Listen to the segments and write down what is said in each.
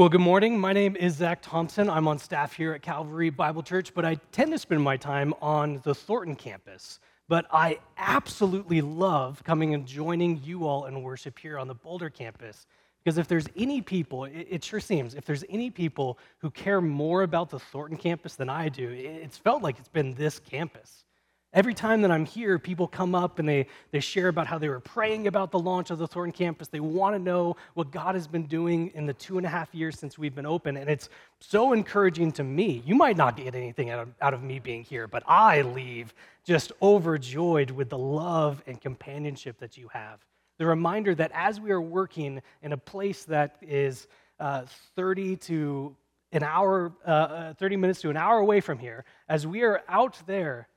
Well, good morning. My name is Zack Thompson. I'm on staff here at Calvary Bible Church, but I tend to spend my time on the Thornton campus. But I absolutely love coming and joining you all in worship here on the Boulder campus. Because if there's any people, it, sure seems, if there's any people who care more about the Thornton campus than I do, it's felt like it's been this campus. Every time that I'm here, people come up and they, they share about how they were praying about the launch of the Thornton campus. They want to know what God has been doing in the two and a half years since we've been open. And it's so encouraging to me. You might not get anything out of, out of me being here, but I leave just overjoyed with the love and companionship that you have. The reminder that as we are working in a place that is uh, 30 to an hour, uh, uh 30 minutes to an hour away from here, as we are out there,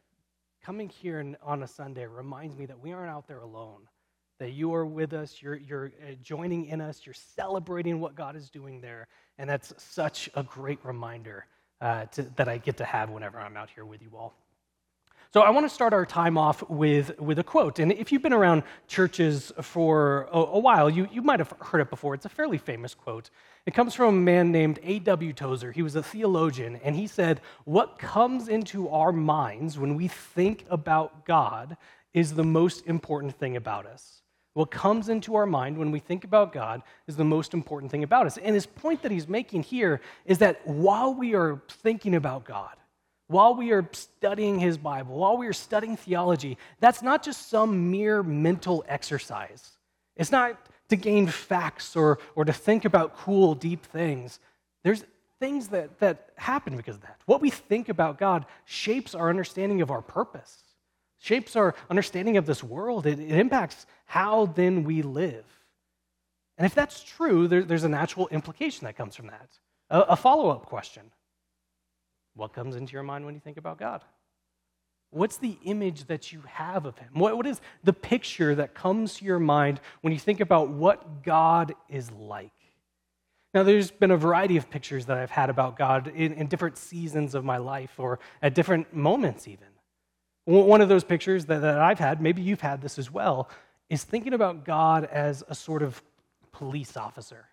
coming here on a Sunday reminds me that we aren't out there alone, that you are with us, you're, you're uh, joining in us, you're celebrating what God is doing there. And that's such a great reminder uh, to, that I get to have whenever I'm out here with you all. So I want to start our time off with, with a quote. And if you've been around churches for a, a while, you, you might have heard it before. It's a fairly famous quote. It comes from a man named A.W. Tozer. He was a theologian, and he said, What comes into our minds when we think about God is the most important thing about us. What comes into our mind when we think about God is the most important thing about us. And his point that he's making here is that while we are thinking about God, while we are studying his Bible, while we are studying theology, that's not just some mere mental exercise. It's not to gain facts or, or to think about cool, deep things. There's things that, that happen because of that. What we think about God shapes our understanding of our purpose, shapes our understanding of this world. It, it impacts how then we live. And if that's true, there, there's a natural implication that comes from that. A, a follow up question What comes into your mind when you think about God? What's the image that you have of him? What, what is the picture that comes to your mind when you think about what God is like? Now, there's been a variety of pictures that I've had about God in, in different seasons of my life or at different moments, even. One of those pictures that, that I've had, maybe you've had this as well, is thinking about God as a sort of police officer.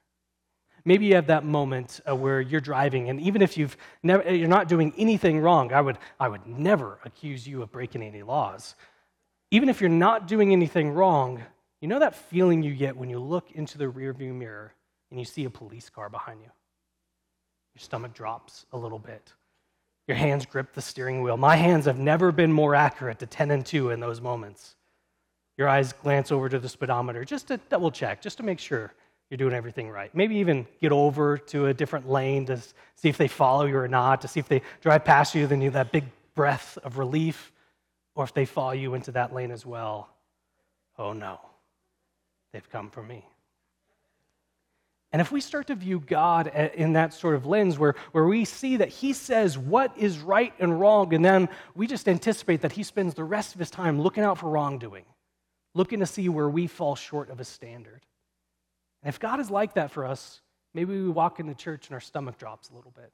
Maybe you have that moment uh, where you're driving, and even if you've never, you're not doing anything wrong, I would, I would never accuse you of breaking any laws. Even if you're not doing anything wrong, you know that feeling you get when you look into the rearview mirror and you see a police car behind you? Your stomach drops a little bit. Your hands grip the steering wheel. My hands have never been more accurate to 10 and 2 in those moments. Your eyes glance over to the speedometer just to double check, just to make sure you're doing everything right. Maybe even get over to a different lane to see if they follow you or not, to see if they drive past you, then you have that big breath of relief, or if they follow you into that lane as well. Oh no, they've come for me. And if we start to view God in that sort of lens where, where we see that He says what is right and wrong, and then we just anticipate that He spends the rest of His time looking out for wrongdoing, looking to see where we fall short of a standard. And if God is like that for us, maybe we walk into church and our stomach drops a little bit.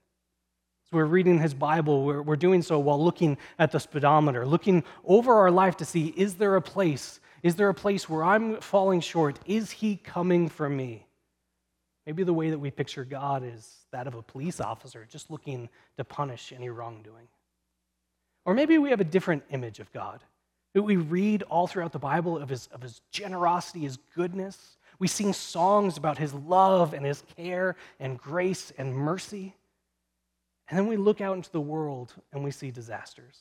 So we're reading his Bible, we're, we're doing so while looking at the speedometer, looking over our life to see is there a place? Is there a place where I'm falling short? Is he coming for me? Maybe the way that we picture God is that of a police officer just looking to punish any wrongdoing. Or maybe we have a different image of God. We read all throughout the Bible of his, of his generosity, his goodness, we sing songs about his love and his care and grace and mercy. And then we look out into the world and we see disasters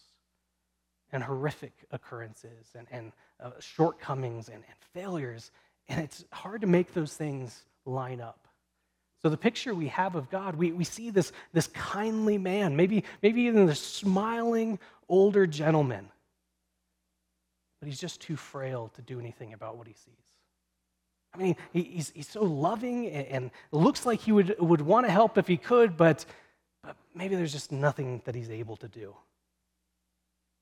and horrific occurrences and, and uh, shortcomings and, and failures. And it's hard to make those things line up. So, the picture we have of God, we, we see this, this kindly man, maybe, maybe even this smiling older gentleman, but he's just too frail to do anything about what he sees. I mean, he's, he's so loving and, looks like he would, would want to help if he could, but, but maybe there's just nothing that he's able to do.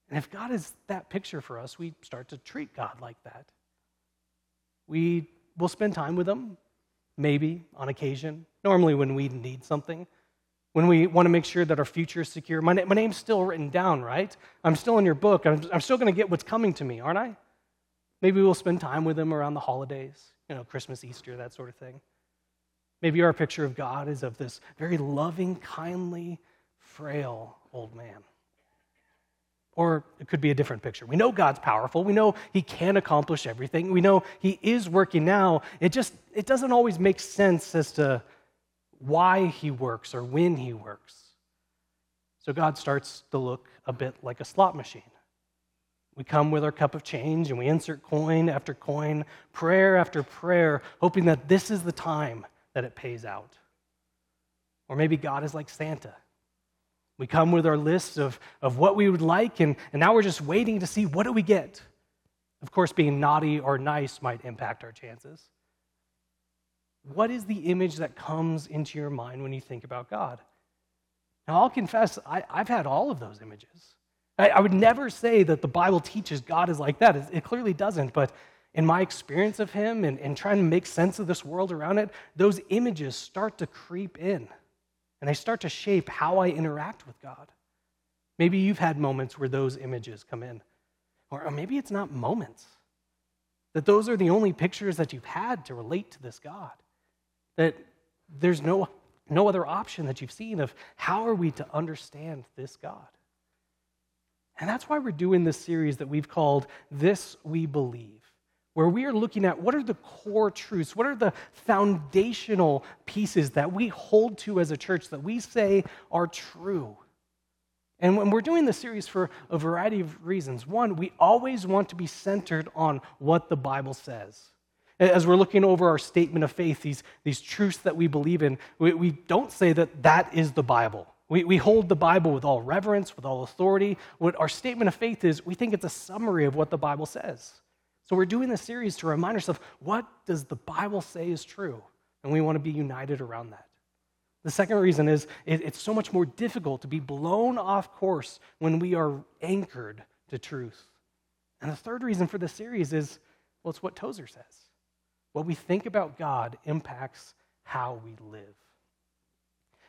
And if God is that picture for us, we start to treat God like that. We will spend time with him, maybe on occasion, normally when we need something, when we want to make sure that our future is secure. My, my name's still written down, right? I'm still in your book. I'm, I'm still going to get what's coming to me, aren't I? Maybe we'll spend time with him around the holidays you know, Christmas, Easter, that sort of thing. Maybe our picture of God is of this very loving, kindly, frail old man. Or it could be a different picture. We know God's powerful. We know he can accomplish everything. We know he is working now. It just it doesn't always make sense as to why he works or when he works. So God starts to look a bit like a slot machine. We come with our cup of change and we insert coin after coin, prayer after prayer, hoping that this is the time that it pays out. Or maybe God is like Santa. We come with our list of, of what we would like, and, and now we're just waiting to see what do we get. Of course, being naughty or nice might impact our chances. What is the image that comes into your mind when you think about God? Now, I'll confess, I, I've had all of those images. I, I, would never say that the Bible teaches God is like that. It, it clearly doesn't, but in my experience of Him and, and trying to make sense of this world around it, those images start to creep in and they start to shape how I interact with God. Maybe you've had moments where those images come in, or, or maybe it's not moments, that those are the only pictures that you've had to relate to this God, that there's no, no other option that you've seen of how are we to understand this God. And that's why we're doing this series that we've called This We Believe where we are looking at what are the core truths, what are the foundational pieces that we hold to as a church that we say are true. And when we're doing this series for a variety of reasons, one, we always want to be centered on what the Bible says. As we're looking over our statement of faith, these, these truths that we believe in, we, we don't say that that is the Bible. We, we hold the Bible with all reverence, with all authority. What our statement of faith is, we think it's a summary of what the Bible says. So we're doing this series to remind ourselves what does the Bible say is true? And we want to be united around that. The second reason is it's so much more difficult to be blown off course when we are anchored to truth. And the third reason for this series is well, it's what Tozer says. What we think about God impacts how we live.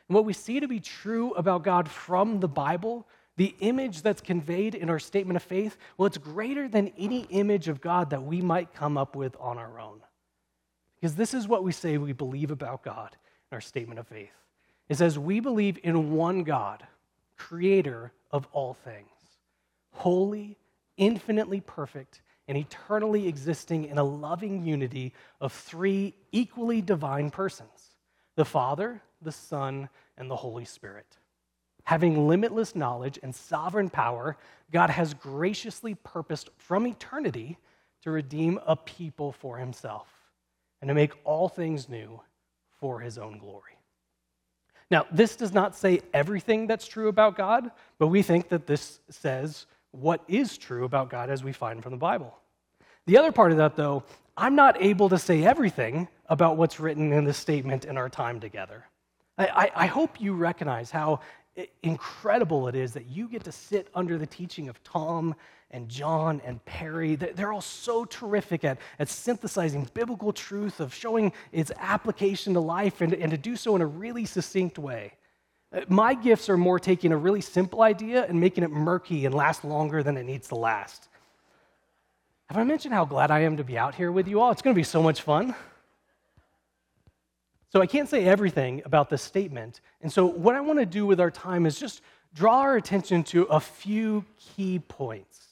And what we see to be true about God from the Bible the image that's conveyed in our statement of faith, well, it's greater than any image of God that we might come up with on our own. Because this is what we say we believe about God in our statement of faith. It says, We believe in one God, creator of all things, holy, infinitely perfect, and eternally existing in a loving unity of three equally divine persons the Father, the Son, and the Holy Spirit. Having limitless knowledge and sovereign power, God has graciously purposed from eternity to redeem a people for himself and to make all things new for his own glory. Now, this does not say everything that's true about God, but we think that this says what is true about God as we find from the Bible. The other part of that, though, I'm not able to say everything about what's written in this statement in our time together. I, I, hope you recognize how incredible it is that you get to sit under the teaching of Tom and John and Perry. They're all so terrific at, at synthesizing biblical truth, of showing its application to life, and, and to do so in a really succinct way. Uh, my gifts are more taking a really simple idea and making it murky and last longer than it needs to last. Have I mentioned how glad I am to be out here with you all? It's going to be so much fun. So I can't say everything about this statement. And so what I want to do with our time is just draw our attention to a few key points.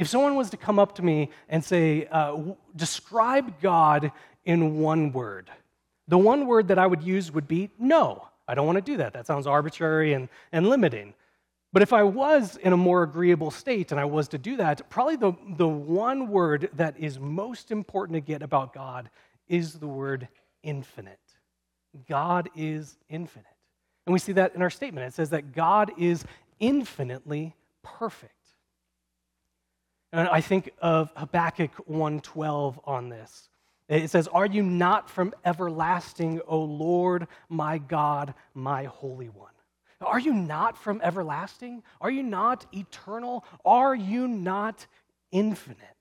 If someone was to come up to me and say, uh, describe God in one word, the one word that I would use would be no. I don't want to do that. That sounds arbitrary and, and limiting. But if I was in a more agreeable state and I was to do that, probably the, the one word that is most important to get about God is the word infinite. God is infinite. And we see that in our statement. It says that God is infinitely perfect. And I think of Habakkuk 1:12 on this. It says, "Are you not from everlasting, O Lord, my God, my holy one?" Are you not from everlasting? Are you not eternal? Are you not infinite?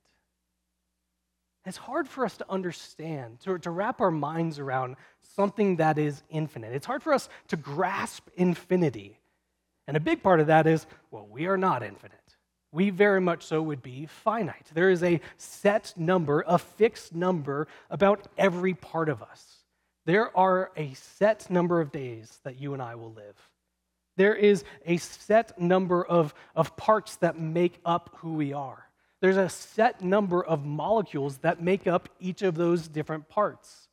It's hard for us to understand, to, to wrap our minds around something that is infinite. It's hard for us to grasp infinity. And a big part of that is, well, we are not infinite. We very much so would be finite. There is a set number, a fixed number about every part of us. There are a set number of days that you and I will live. There is a set number of, of parts that make up who we are. There's a set number of molecules that make up each of those different parts.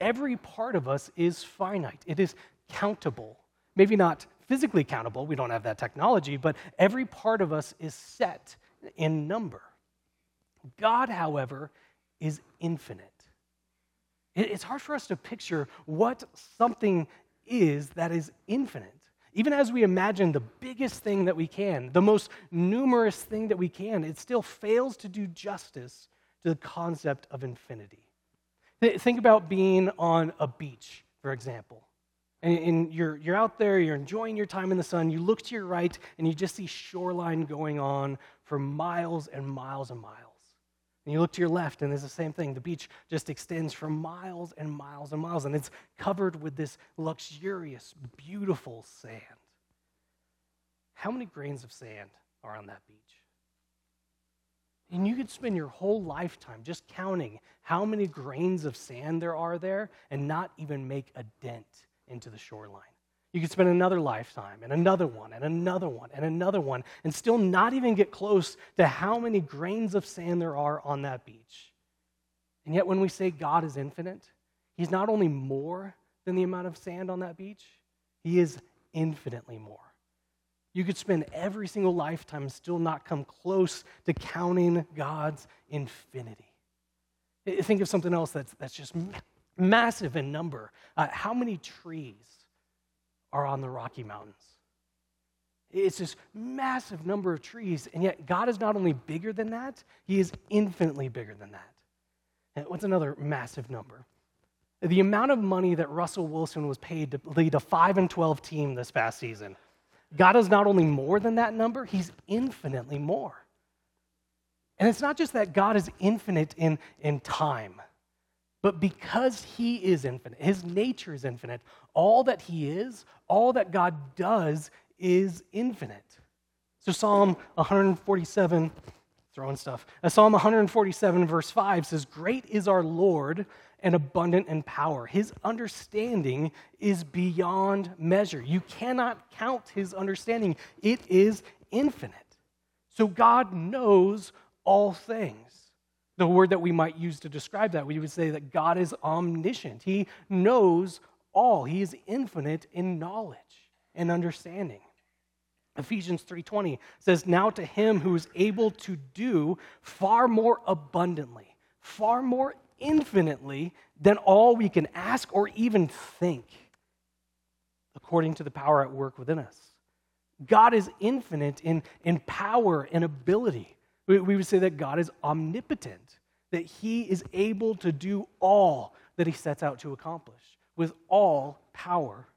Every part of us is finite, it is countable. Maybe not physically countable, we don't have that technology, but every part of us is set in number. God, however, is infinite. It's hard for us to picture what something is that is infinite. Even as we imagine the biggest thing that we can, the most numerous thing that we can, it still fails to do justice to the concept of infinity. Think about being on a beach, for example. And, you're, you're out there, you're enjoying your time in the sun, you look to your right, and you just see shoreline going on for miles and miles and miles. And you look to your left, and it's the same thing. The beach just extends for miles and miles and miles, and it's covered with this luxurious, beautiful sand. How many grains of sand are on that beach? And you could spend your whole lifetime just counting how many grains of sand there are there and not even make a dent into the shoreline. You could spend another lifetime and another one and another one and another one and still not even get close to how many grains of sand there are on that beach. And yet, when we say God is infinite, He's not only more than the amount of sand on that beach, He is infinitely more. You could spend every single lifetime and still not come close to counting God's infinity. Think of something else that's, that's just massive in number. Uh, how many trees are on the Rocky Mountains. It's this massive number of trees, and yet God is not only bigger than that, He is infinitely bigger than that. And what's another massive number? The amount of money that Russell Wilson was paid to lead a 5 and 12 team this past season. God is not only more than that number, He's infinitely more. And it's not just that God is infinite in, in time. But because he is infinite, his nature is infinite, all that he is, all that God does is infinite. So Psalm 147, throwing stuff. Uh, Psalm 147, verse 5 says, Great is our Lord and abundant in power. His understanding is beyond measure. You cannot count his understanding, it is infinite. So God knows all things the word that we might use to describe that, we would say that God is omniscient. He knows all. He is infinite in knowledge and understanding. Ephesians 3:20 says, "Now to him who is able to do far more abundantly, far more infinitely than all we can ask or even think, according to the power at work within us." God is infinite in, in power and ability. We, we would say that God is omnipotent, that he is able to do all that he sets out to accomplish with all power.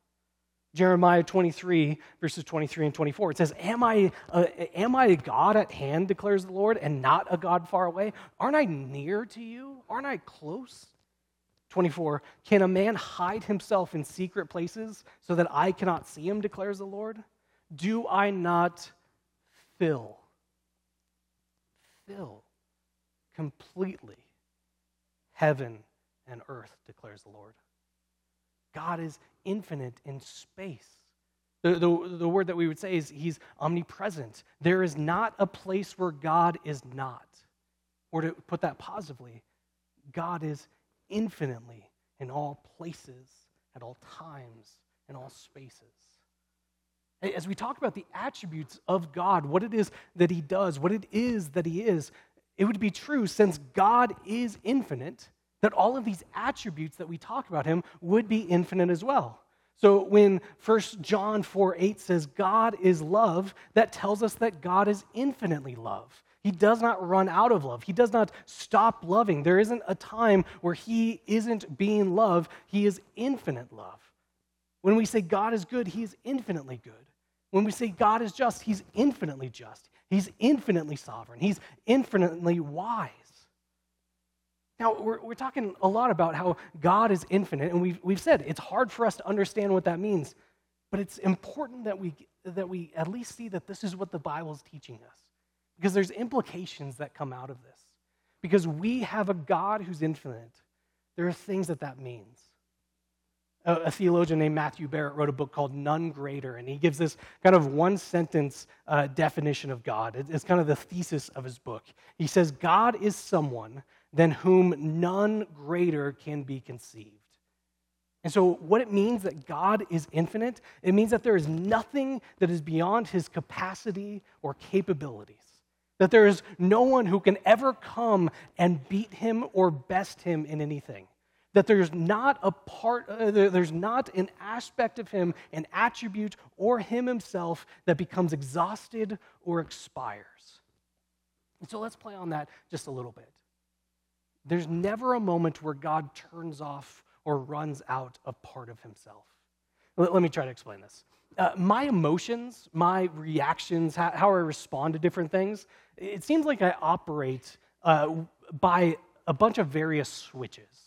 Jeremiah 23, verses 23 and 24. It says, Am I, uh, am I a God at hand, declares the Lord, and not a God far away? Aren't I near to you? Aren't I close? 24. Can a man hide himself in secret places so that I cannot see him, declares the Lord? Do I not fill fill completely heaven and earth, declares the Lord. God is infinite in space. The, the, the, word that we would say is he's omnipresent. There is not a place where God is not. Or to put that positively, God is infinitely in all places, at all times, in all spaces. As we talk about the attributes of God, what it is that He does, what it is that He is, it would be true since God is infinite that all of these attributes that we talk about Him would be infinite as well. So when 1 John 4 8 says God is love, that tells us that God is infinitely love. He does not run out of love. He does not stop loving. There isn't a time where he isn't being love. He is infinite love. When we say God is good, he is infinitely good. When we say God is just, he's infinitely just. He's infinitely sovereign. He's infinitely wise. Now, we're, we're talking a lot about how God is infinite, and we've, we've said it's hard for us to understand what that means, but it's important that we, that we at least see that this is what the Bible is teaching us, because there's implications that come out of this. Because we have a God who's infinite, there are things that that means. A, theologian named Matthew Barrett wrote a book called None Greater, and he gives this kind of one sentence uh, definition of God. It's kind of the thesis of his book. He says, God is someone than whom none greater can be conceived. And so, what it means that God is infinite, it means that there is nothing that is beyond his capacity or capabilities. That there is no one who can ever come and beat him or best him in anything that there's not a part, uh, there's not an aspect of him, an attribute, or him himself that becomes exhausted or expires. And so let's play on that just a little bit. There's never a moment where God turns off or runs out of part of himself. Let, let me try to explain this. Uh, my emotions, my reactions, how, how, I respond to different things, it seems like I operate uh, by a bunch of various switches.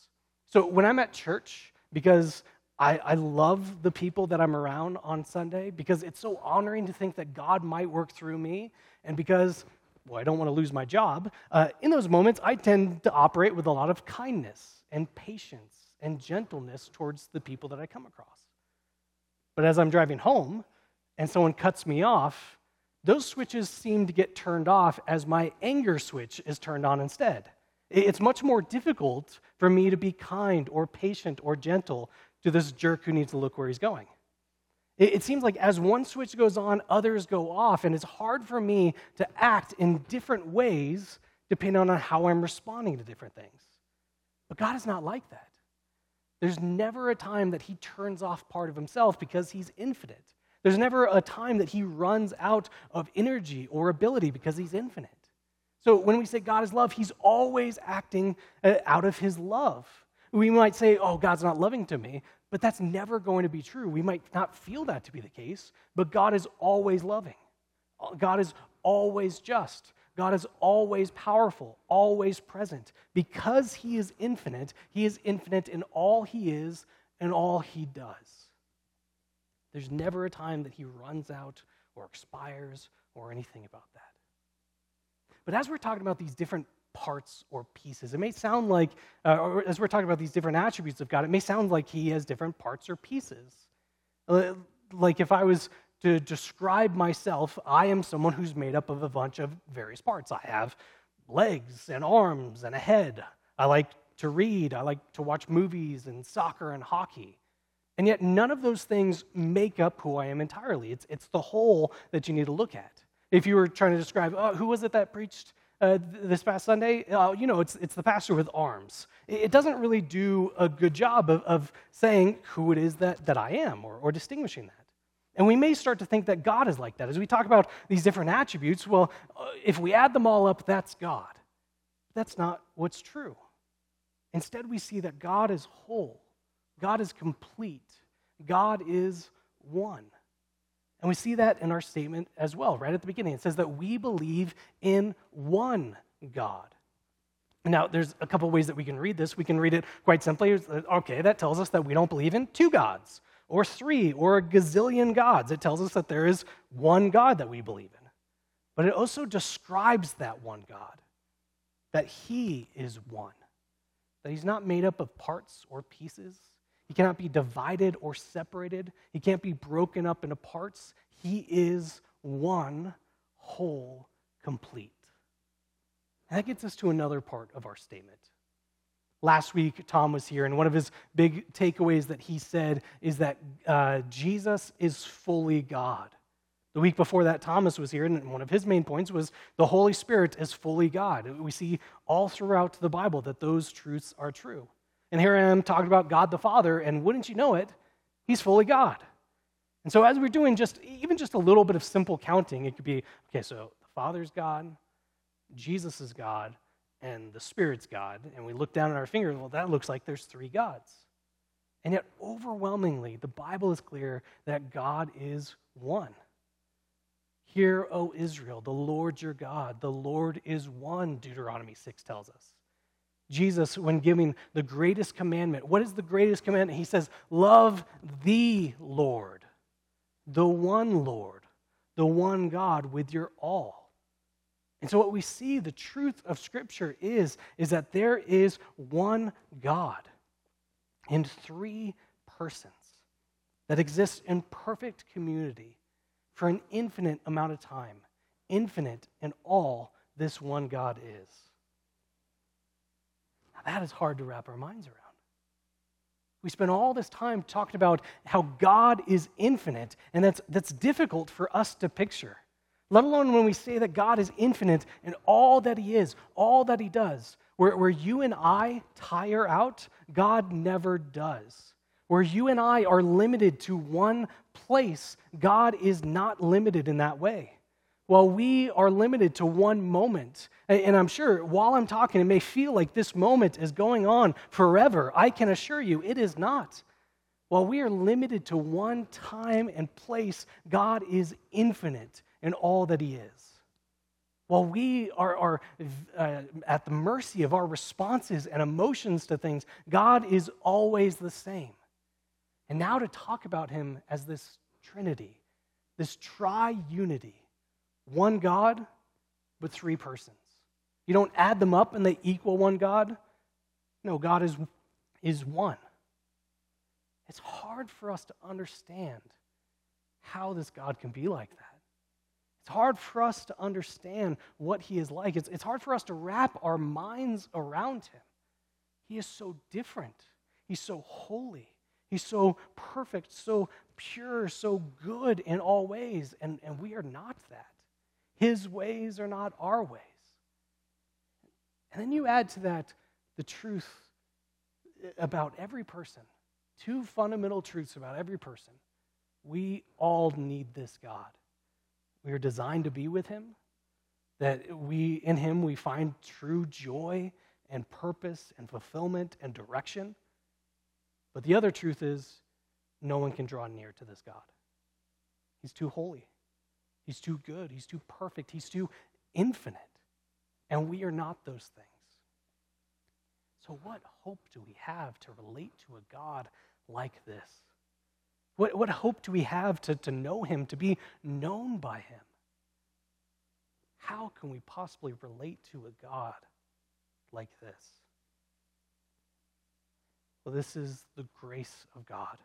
So when I'm at church, because I, I, love the people that I'm around on Sunday, because it's so honoring to think that God might work through me, and because, well, I don't want to lose my job, uh, in those moments, I tend to operate with a lot of kindness and patience and gentleness towards the people that I come across. But as I'm driving home and someone cuts me off, those switches seem to get turned off as my anger switch is turned on instead. It's much more difficult for me to be kind or patient or gentle to this jerk who needs to look where he's going. It seems like as one switch goes on, others go off, and it's hard for me to act in different ways depending on how I'm responding to different things. But God is not like that. There's never a time that He turns off part of Himself because He's infinite. There's never a time that He runs out of energy or ability because He's infinite. So when we say God is love, He's always acting uh, out of His love. We might say, oh, God's not loving to me, but that's never going to be true. We might not feel that to be the case, but God is always loving. God is always just. God is always powerful, always present. Because He is infinite, He is infinite in all He is and all He does. There's never a time that He runs out or expires or anything about that. But as we're talking about these different parts or pieces, it may sound like, uh, or as we're talking about these different attributes of God, it may sound like He has different parts or pieces. Uh, like if I was to describe myself, I am someone who's made up of a bunch of various parts. I have legs and arms and a head. I like to read. I like to watch movies and soccer and hockey. And yet, none of those things make up who I am entirely. It's, it's the whole that you need to look at. If you were trying to describe, oh, who was it that preached uh, this past Sunday? Uh, you know, it's, it's the pastor with arms. It doesn't really do a good job of, of saying who it is that, that I am or, or distinguishing that. And we may start to think that God is like that. As we talk about these different attributes, well, uh, if we add them all up, that's God. That's not what's true. Instead, we see that God is whole, God is complete, God is one. And we see that in our statement as well, right at the beginning. It says that we believe in one God. Now, there's a couple ways that we can read this. We can read it quite simply. Uh, okay, that tells us that we don't believe in two gods, or three, or a gazillion gods. It tells us that there is one God that we believe in. But it also describes that one God, that He is one, that He's not made up of parts or pieces, he cannot be divided or separated. He can't be broken up into parts. He is one whole, complete. And that gets us to another part of our statement. Last week, Tom was here, and one of his big takeaways that he said is that uh, Jesus is fully God. The week before that, Thomas was here, and one of his main points was the Holy Spirit is fully God. We see all throughout the Bible that those truths are true. And here I am talking about God the Father, and wouldn't you know it, He's fully God. And so, as we're doing just even just a little bit of simple counting, it could be okay, so the Father's God, Jesus is God, and the Spirit's God. And we look down at our fingers, well, that looks like there's three gods. And yet, overwhelmingly, the Bible is clear that God is one. Hear, O Israel, the Lord your God, the Lord is one, Deuteronomy 6 tells us. Jesus, when giving the greatest commandment, what is the greatest commandment? He says, Love the Lord, the one Lord, the one God with your all. And so, what we see, the truth of Scripture is, is that there is one God in three persons that exists in perfect community for an infinite amount of time, infinite in all this one God is. Now, that is hard to wrap our minds around. We spend all this time talking about how God is infinite, and that's, that's difficult for us to picture, let alone when we say that God is infinite in all that He is, all that He does. Where, where you and I tire out, God never does. Where you and I are limited to one place, God is not limited in that way. While we are limited to one moment, and I'm sure while I'm talking, it may feel like this moment is going on forever. I can assure you it is not. While we are limited to one time and place, God is infinite in all that He is. While we are, are uh, at the mercy of our responses and emotions to things, God is always the same. And now to talk about Him as this Trinity, this triunity one God, but three persons. You don't add them up and they equal one God. No, God is, is one. It's hard for us to understand how this God can be like that. It's hard for us to understand what he is like. It's, it's hard for us to wrap our minds around him. He is so different. He's so holy. He's so perfect, so pure, so good in all ways. And, and we are not that. His ways are not our ways. And then you add to that the truth about every person. Two fundamental truths about every person. We all need this God. We are designed to be with him, that we in him we find true joy and purpose and fulfillment and direction. But the other truth is no one can draw near to this God. He's too holy. He's too good. He's too perfect. He's too infinite. And we are not those things. So, what hope do we have to relate to a God like this? What, what hope do we have to, to know Him, to be known by Him? How can we possibly relate to a God like this? Well, this is the grace of God.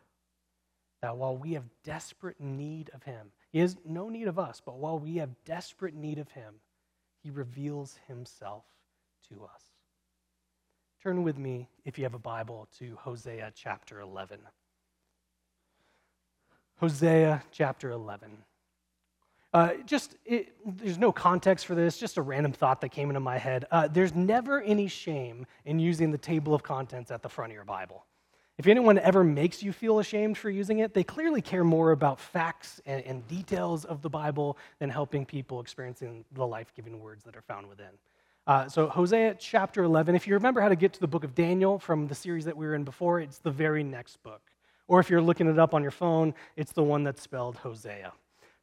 That while we have desperate need of Him, he has no need of us, but while we have desperate need of him, he reveals himself to us. Turn with me, if you have a Bible, to Hosea chapter 11. Hosea chapter 11. Uh, just, it, there's no context for this, just a random thought that came into my head. Uh, there's never any shame in using the table of contents at the front of your Bible. If anyone ever makes you feel ashamed for using it, they clearly care more about facts and, and details of the Bible than helping people experiencing the life giving words that are found within. Uh, so, Hosea chapter 11, if you remember how to get to the book of Daniel from the series that we were in before, it's the very next book. Or if you're looking it up on your phone, it's the one that's spelled Hosea.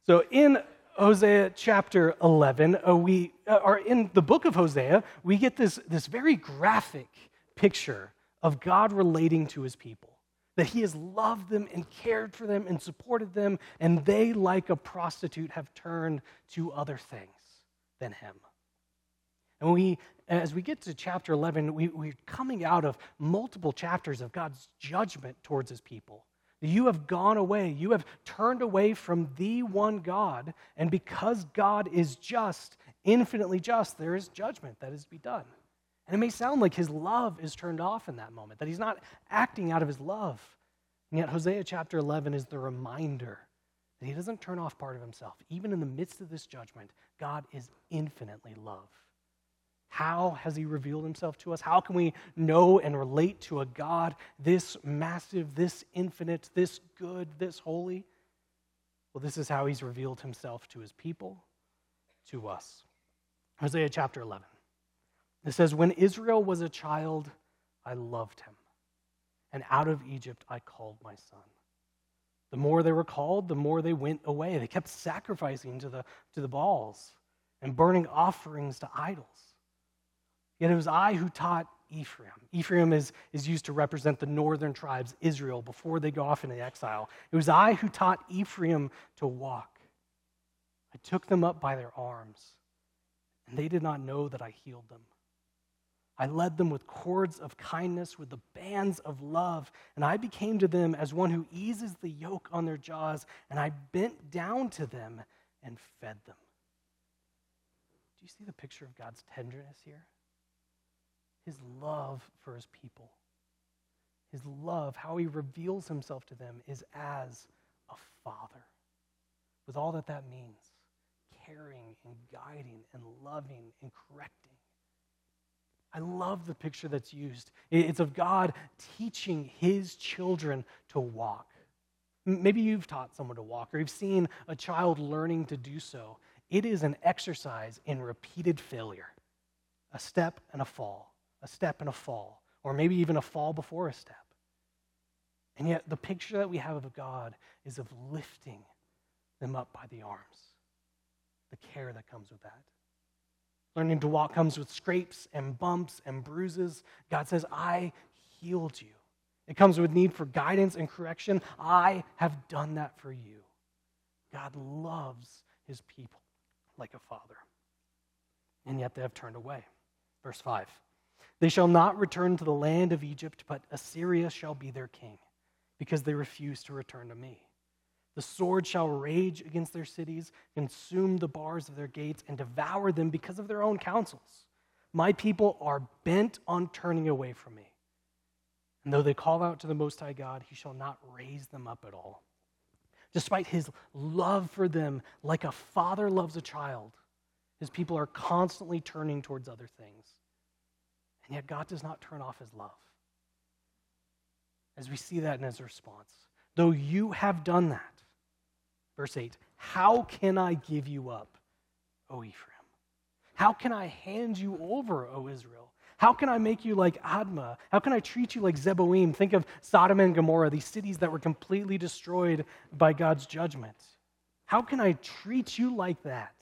So, in Hosea chapter 11, uh, we uh, are in the book of Hosea, we get this, this very graphic picture of God relating to his people. That he has loved them and cared for them and supported them, and they, like a prostitute, have turned to other things than him. And we, as we get to chapter 11, we, we're coming out of multiple chapters of God's judgment towards his people. You have gone away. You have turned away from the one God. And because God is just, infinitely just, there is judgment that is to be done. And it may sound like his love is turned off in that moment, that he's not acting out of his love. And yet, Hosea chapter 11 is the reminder that he doesn't turn off part of himself. Even in the midst of this judgment, God is infinitely love. How has he revealed himself to us? How can we know and relate to a God this massive, this infinite, this good, this holy? Well, this is how he's revealed himself to his people, to us. Hosea chapter 11. It says, When Israel was a child, I loved him, and out of Egypt I called my son. The more they were called, the more they went away. They kept sacrificing to the, to the Baals and burning offerings to idols. Yet it was I who taught Ephraim. Ephraim is, is used to represent the northern tribes, Israel, before they go off into exile. It was I who taught Ephraim to walk. I took them up by their arms, and they did not know that I healed them. I led them with cords of kindness, with the bands of love, and I became to them as one who eases the yoke on their jaws, and I bent down to them and fed them. Do you see the picture of God's tenderness here? His love for his people. His love, how he reveals himself to them, is as a father, with all that that means caring and guiding and loving and correcting. I love the picture that's used. It's of God teaching his children to walk. Maybe you've taught someone to walk, or you've seen a child learning to do so. It is an exercise in repeated failure a step and a fall, a step and a fall, or maybe even a fall before a step. And yet, the picture that we have of God is of lifting them up by the arms, the care that comes with that. Learning to walk comes with scrapes and bumps and bruises. God says, I healed you. It comes with need for guidance and correction. I have done that for you. God loves his people like a father. And yet they have turned away. Verse 5 They shall not return to the land of Egypt, but Assyria shall be their king, because they refuse to return to me. The sword shall rage against their cities, consume the bars of their gates, and devour them because of their own counsels. My people are bent on turning away from me. And though they call out to the Most High God, he shall not raise them up at all. Despite his love for them, like a father loves a child, his people are constantly turning towards other things. And yet, God does not turn off his love. As we see that in his response, though you have done that, Verse 8 How can I give you up, O Ephraim? How can I hand you over, O Israel? How can I make you like Admah? How can I treat you like Zeboim? Think of Sodom and Gomorrah, these cities that were completely destroyed by God's judgment. How can I treat you like that?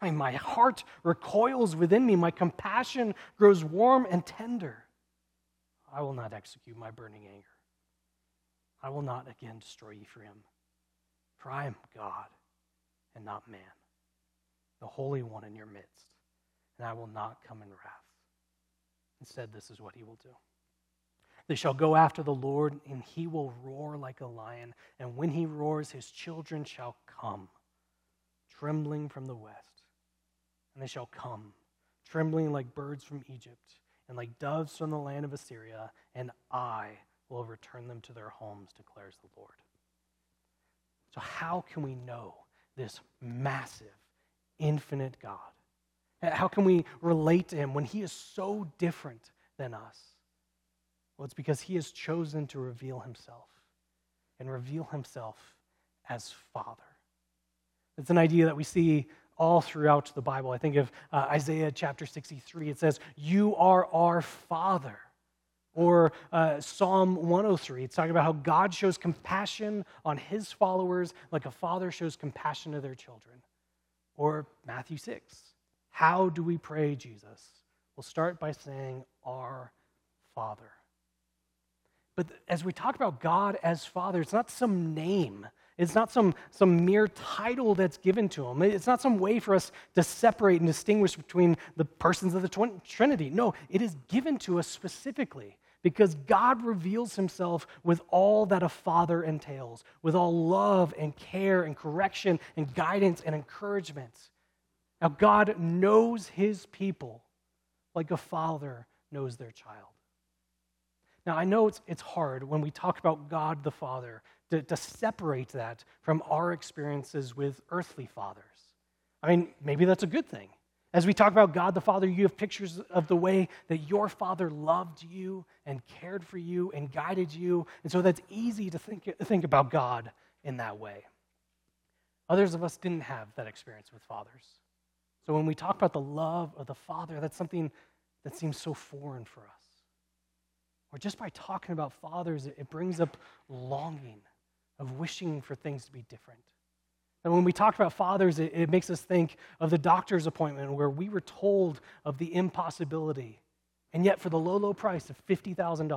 I my heart recoils within me. My compassion grows warm and tender. I will not execute my burning anger. I will not again destroy Ephraim. For I am God and not man, the Holy One in your midst, and I will not come in wrath. Instead, this is what he will do. They shall go after the Lord, and he will roar like a lion. And when he roars, his children shall come, trembling from the west. And they shall come, trembling like birds from Egypt, and like doves from the land of Assyria, and I will return them to their homes, declares the Lord. So, how can we know this massive, infinite God? How can we relate to him when he is so different than us? Well, it's because he has chosen to reveal himself and reveal himself as Father. It's an idea that we see all throughout the Bible. I think of uh, Isaiah chapter 63. It says, You are our Father. Or uh, Psalm 103, it's talking about how God shows compassion on his followers like a father shows compassion to their children. Or Matthew 6, how do we pray, Jesus? We'll start by saying, Our Father. But as we talk about God as Father, it's not some name. It's not some, some mere title that's given to him. It's not some way for us to separate and distinguish between the persons of the Trinity. No, it is given to us specifically because God reveals himself with all that a father entails, with all love and care and correction and guidance and encouragement. Now, God knows his people like a father knows their child. Now, I know it's, it's hard when we talk about God the Father to, to separate that from our experiences with earthly fathers. I mean, maybe that's a good thing. As we talk about God the Father, you have pictures of the way that your Father loved you and cared for you and guided you. And so that's easy to think, think about God in that way. Others of us didn't have that experience with fathers. So when we talk about the love of the Father, that's something that seems so foreign for us. Or just by talking about fathers, it brings up longing of wishing for things to be different. And when we talk about fathers, it, it makes us think of the doctor's appointment where we were told of the impossibility. And yet, for the low, low price of $50,000,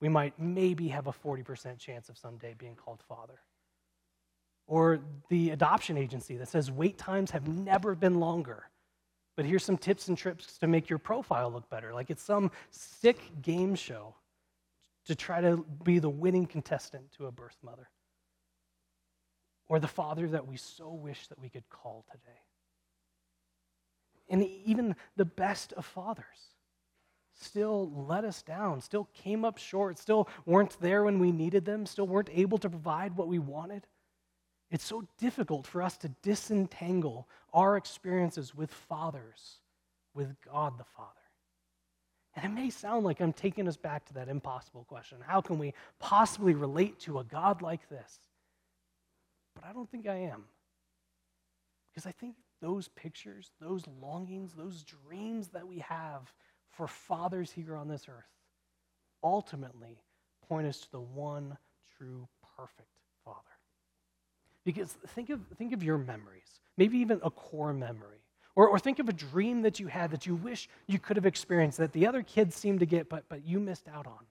we might maybe have a 40% chance of someday being called father. Or the adoption agency that says wait times have never been longer, But here's some tips and tricks to make your profile look better. Like it's some sick game show to try to be the winning contestant to a birth mother or the father that we so wish that we could call today. And even the best of fathers still let us down, still came up short, still weren't there when we needed them, still weren't able to provide what we wanted. It's so difficult for us to disentangle our experiences with fathers, with God the Father. And it may sound like I'm taking us back to that impossible question how can we possibly relate to a God like this? But I don't think I am. Because I think those pictures, those longings, those dreams that we have for fathers here on this earth ultimately point us to the one true perfect Father. Because think of, think of your memories, maybe even a core memory. Or, or think of a dream that you had that you wish you could have experienced that the other kids seemed to get, but, but you missed out on.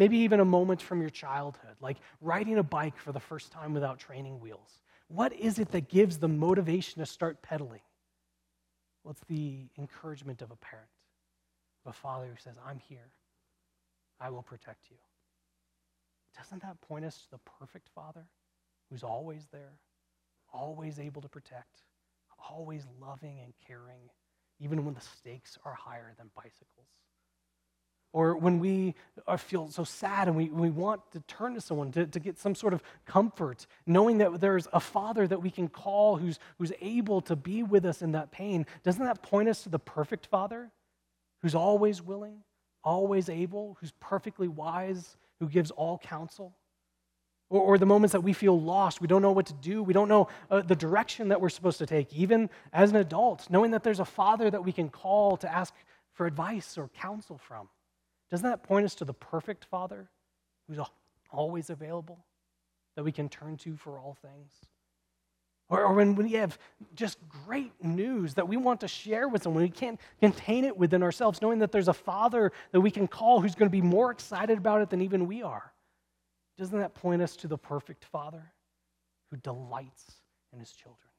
Maybe even a moment from your childhood, like riding a bike for the first time without training wheels. What is it that gives the motivation to start pedaling? Well, it's the encouragement of a parent, of a father who says, I'm here. I will protect you. Doesn't that point us to the perfect father who's always there, always able to protect, always loving and caring, even when the stakes are higher than bicycles? Or when we feel so sad and we, we want to turn to someone to, to get some sort of comfort, knowing that there's a father that we can call who's, who's able to be with us in that pain, doesn't that point us to the perfect father who's always willing, always able, who's perfectly wise, who gives all counsel? Or, or the moments that we feel lost, we don't know what to do, we don't know uh, the direction that we're supposed to take, even as an adult, knowing that there's a father that we can call to ask for advice or counsel from. Doesn't that point us to the perfect Father who's always available, that we can turn to for all things? Or, or when we have just great news that we want to share with someone, we can't contain it within ourselves, knowing that there's a Father that we can call who's going to be more excited about it than even we are. Doesn't that point us to the perfect Father who delights in his children?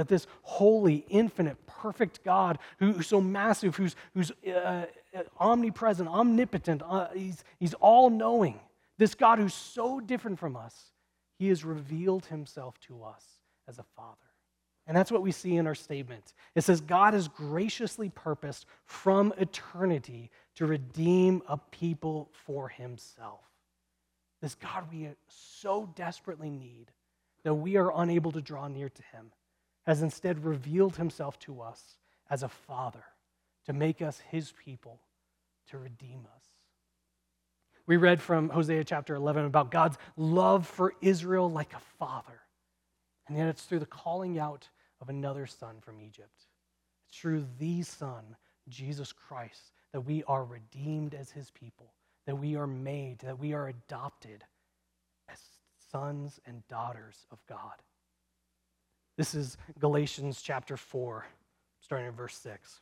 That this holy, infinite, perfect God, who, who's so massive, who's, who's uh, uh, omnipresent, omnipotent, uh, he's, he's all knowing, this God who's so different from us, he has revealed himself to us as a father. And that's what we see in our statement. It says, God has graciously purposed from eternity to redeem a people for himself. This God we so desperately need that we are unable to draw near to him has instead revealed himself to us as a father to make us his people, to redeem us. We read from Hosea chapter 11 about God's love for Israel like a father. And yet it's through the calling out of another son from Egypt. It's through the Son, Jesus Christ, that we are redeemed as his people, that we are made, that we are adopted as sons and daughters of God. This is Galatians chapter 4, starting in verse 6.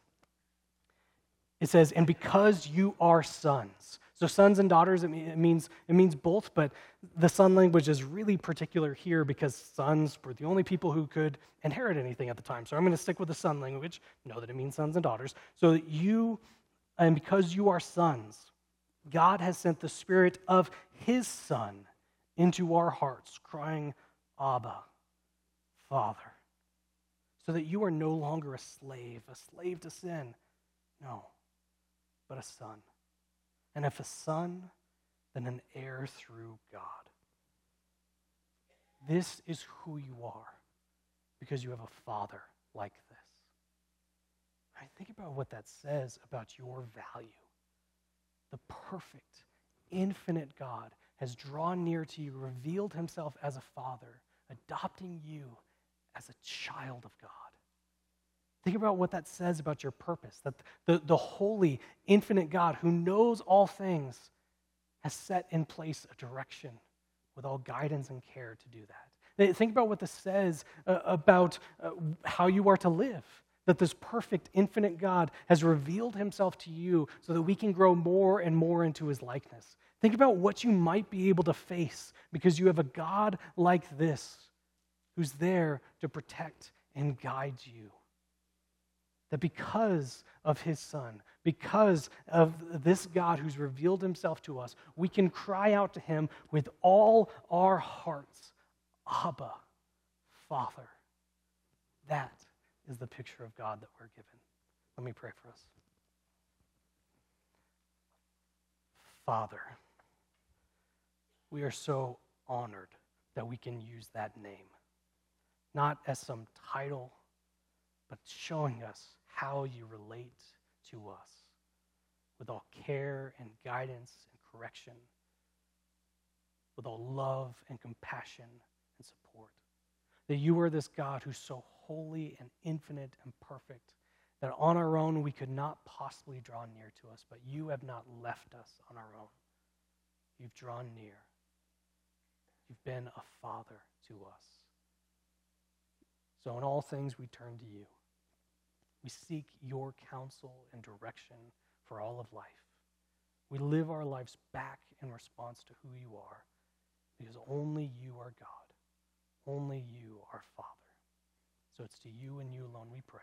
It says, And because you are sons. So, sons and daughters, it means, it means both, but the son language is really particular here because sons were the only people who could inherit anything at the time. So, I'm going to stick with the son language, know that it means sons and daughters. So that you, and because you are sons, God has sent the spirit of his son into our hearts, crying, Abba, Father, so that you are no longer a slave, a slave to sin. No, but a son. And if a son, then an heir through God. This is who you are because you have a father like this. I think about what that says about your value. The perfect, infinite God has drawn near to you, revealed himself as a father, adopting you as a child of God. Think about what that says about your purpose that the, the holy, infinite God who knows all things has set in place a direction with all guidance and care to do that. Think about what this says uh, about uh, how you are to live. That this perfect, infinite God has revealed himself to you so that we can grow more and more into his likeness. Think about what you might be able to face because you have a God like this who's there to protect and guide you. That because of his son, because of this God who's revealed himself to us, we can cry out to him with all our hearts Abba, Father. That is the picture of God that we're given. Let me pray for us. Father, we are so honored that we can use that name, not as some title, but showing us how you relate to us with all care and guidance and correction, with all love and compassion and support. That you are this God who's so holy and infinite and perfect that on our own we could not possibly draw near to us, but you have not left us on our own. You've drawn near. You've been a father to us. So, in all things, we turn to you. We seek your counsel and direction for all of life. We live our lives back in response to who you are, because only you are God. Only you are Father. So it's to you and you alone we pray.